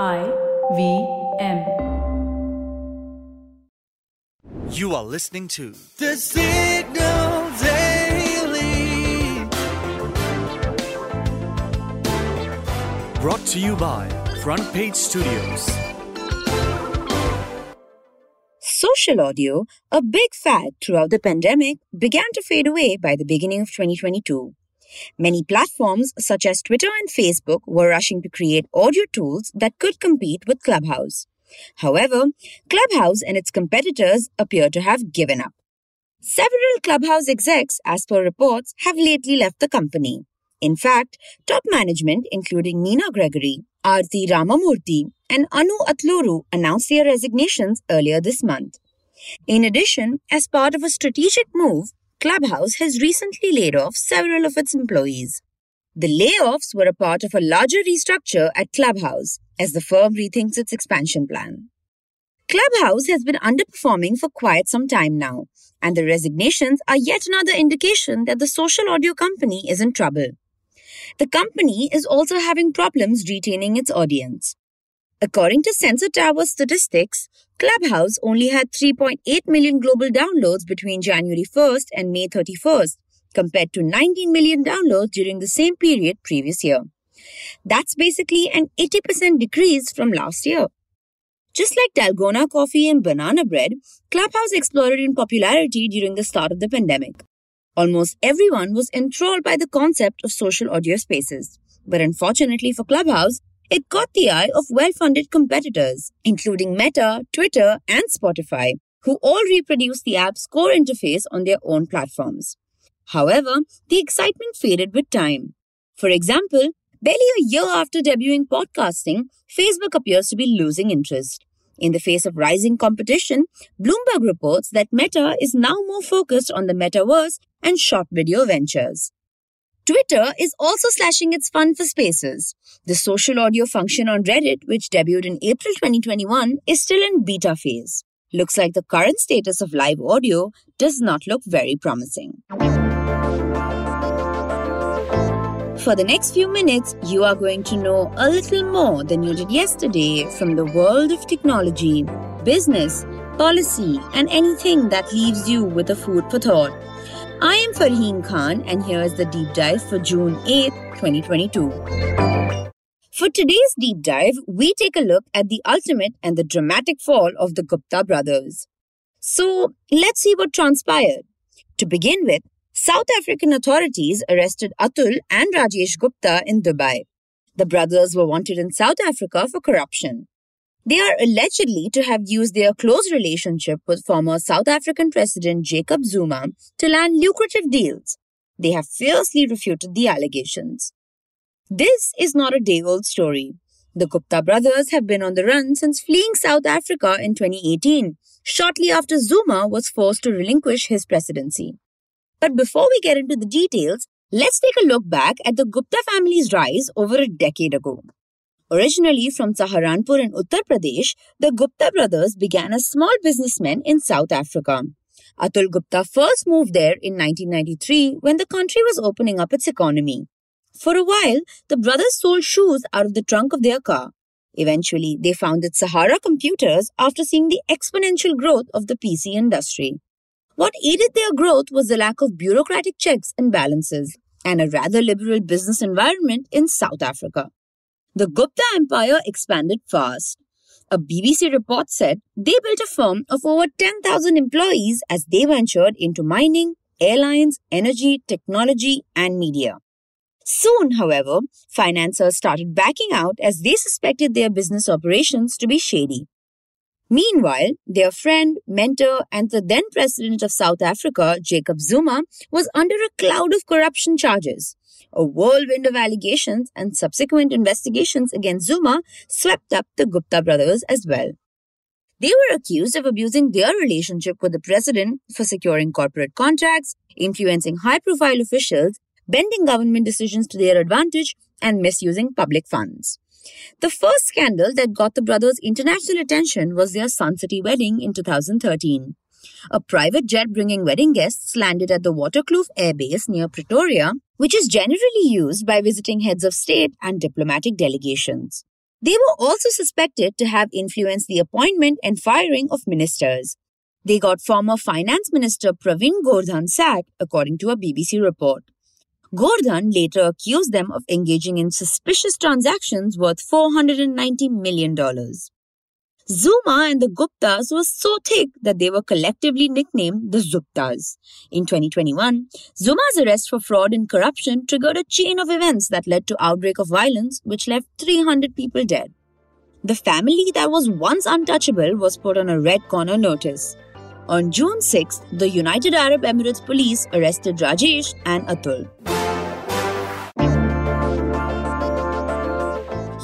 I V M. You are listening to The Signal Daily. brought to you by Front Page Studios. Social audio, a big fad throughout the pandemic, began to fade away by the beginning of 2022. Many platforms, such as Twitter and Facebook, were rushing to create audio tools that could compete with Clubhouse. However, Clubhouse and its competitors appear to have given up. Several Clubhouse execs, as per reports, have lately left the company. In fact, top management, including Nina Gregory, Aarti Ramamurthy, and Anu Atluru, announced their resignations earlier this month. In addition, as part of a strategic move, Clubhouse has recently laid off several of its employees. The layoffs were a part of a larger restructure at Clubhouse as the firm rethinks its expansion plan. Clubhouse has been underperforming for quite some time now, and the resignations are yet another indication that the social audio company is in trouble. The company is also having problems retaining its audience. According to Sensor Tower statistics, Clubhouse only had 3.8 million global downloads between January 1st and May 31st, compared to 19 million downloads during the same period previous year. That's basically an 80% decrease from last year. Just like Dalgona coffee and banana bread, Clubhouse exploded in popularity during the start of the pandemic. Almost everyone was enthralled by the concept of social audio spaces. But unfortunately for Clubhouse, it caught the eye of well funded competitors, including Meta, Twitter, and Spotify, who all reproduced the app's core interface on their own platforms. However, the excitement faded with time. For example, barely a year after debuting podcasting, Facebook appears to be losing interest. In the face of rising competition, Bloomberg reports that Meta is now more focused on the metaverse and short video ventures. Twitter is also slashing its fund for spaces. The social audio function on Reddit, which debuted in April 2021, is still in beta phase. Looks like the current status of live audio does not look very promising. For the next few minutes, you are going to know a little more than you did yesterday from the world of technology, business, policy, and anything that leaves you with a food for thought. I am Farheen Khan, and here is the deep dive for June 8th, 2022. For today's deep dive, we take a look at the ultimate and the dramatic fall of the Gupta brothers. So, let's see what transpired. To begin with, South African authorities arrested Atul and Rajesh Gupta in Dubai. The brothers were wanted in South Africa for corruption. They are allegedly to have used their close relationship with former South African President Jacob Zuma to land lucrative deals. They have fiercely refuted the allegations. This is not a day old story. The Gupta brothers have been on the run since fleeing South Africa in 2018, shortly after Zuma was forced to relinquish his presidency. But before we get into the details, let's take a look back at the Gupta family's rise over a decade ago. Originally from Saharanpur in Uttar Pradesh, the Gupta brothers began as small businessmen in South Africa. Atul Gupta first moved there in 1993 when the country was opening up its economy. For a while, the brothers sold shoes out of the trunk of their car. Eventually, they founded Sahara Computers after seeing the exponential growth of the PC industry. What aided their growth was the lack of bureaucratic checks and balances and a rather liberal business environment in South Africa. The Gupta empire expanded fast. A BBC report said they built a firm of over 10,000 employees as they ventured into mining, airlines, energy, technology, and media. Soon, however, financiers started backing out as they suspected their business operations to be shady. Meanwhile, their friend, mentor, and the then president of South Africa, Jacob Zuma, was under a cloud of corruption charges. A whirlwind of allegations and subsequent investigations against Zuma swept up the Gupta brothers as well. They were accused of abusing their relationship with the president for securing corporate contracts, influencing high profile officials, bending government decisions to their advantage, and misusing public funds. The first scandal that got the brothers international attention was their Sun City wedding in 2013. A private jet bringing wedding guests landed at the Waterkloof Air Base near Pretoria, which is generally used by visiting heads of state and diplomatic delegations. They were also suspected to have influenced the appointment and firing of ministers. They got former Finance Minister Pravin Gordhan sacked, according to a BBC report. Gordhan later accused them of engaging in suspicious transactions worth $490 million. Zuma and the Guptas were so thick that they were collectively nicknamed the Zuptas. In 2021, Zuma's arrest for fraud and corruption triggered a chain of events that led to outbreak of violence which left 300 people dead. The family that was once untouchable was put on a red corner notice. On June 6, the United Arab Emirates police arrested Rajesh and Atul.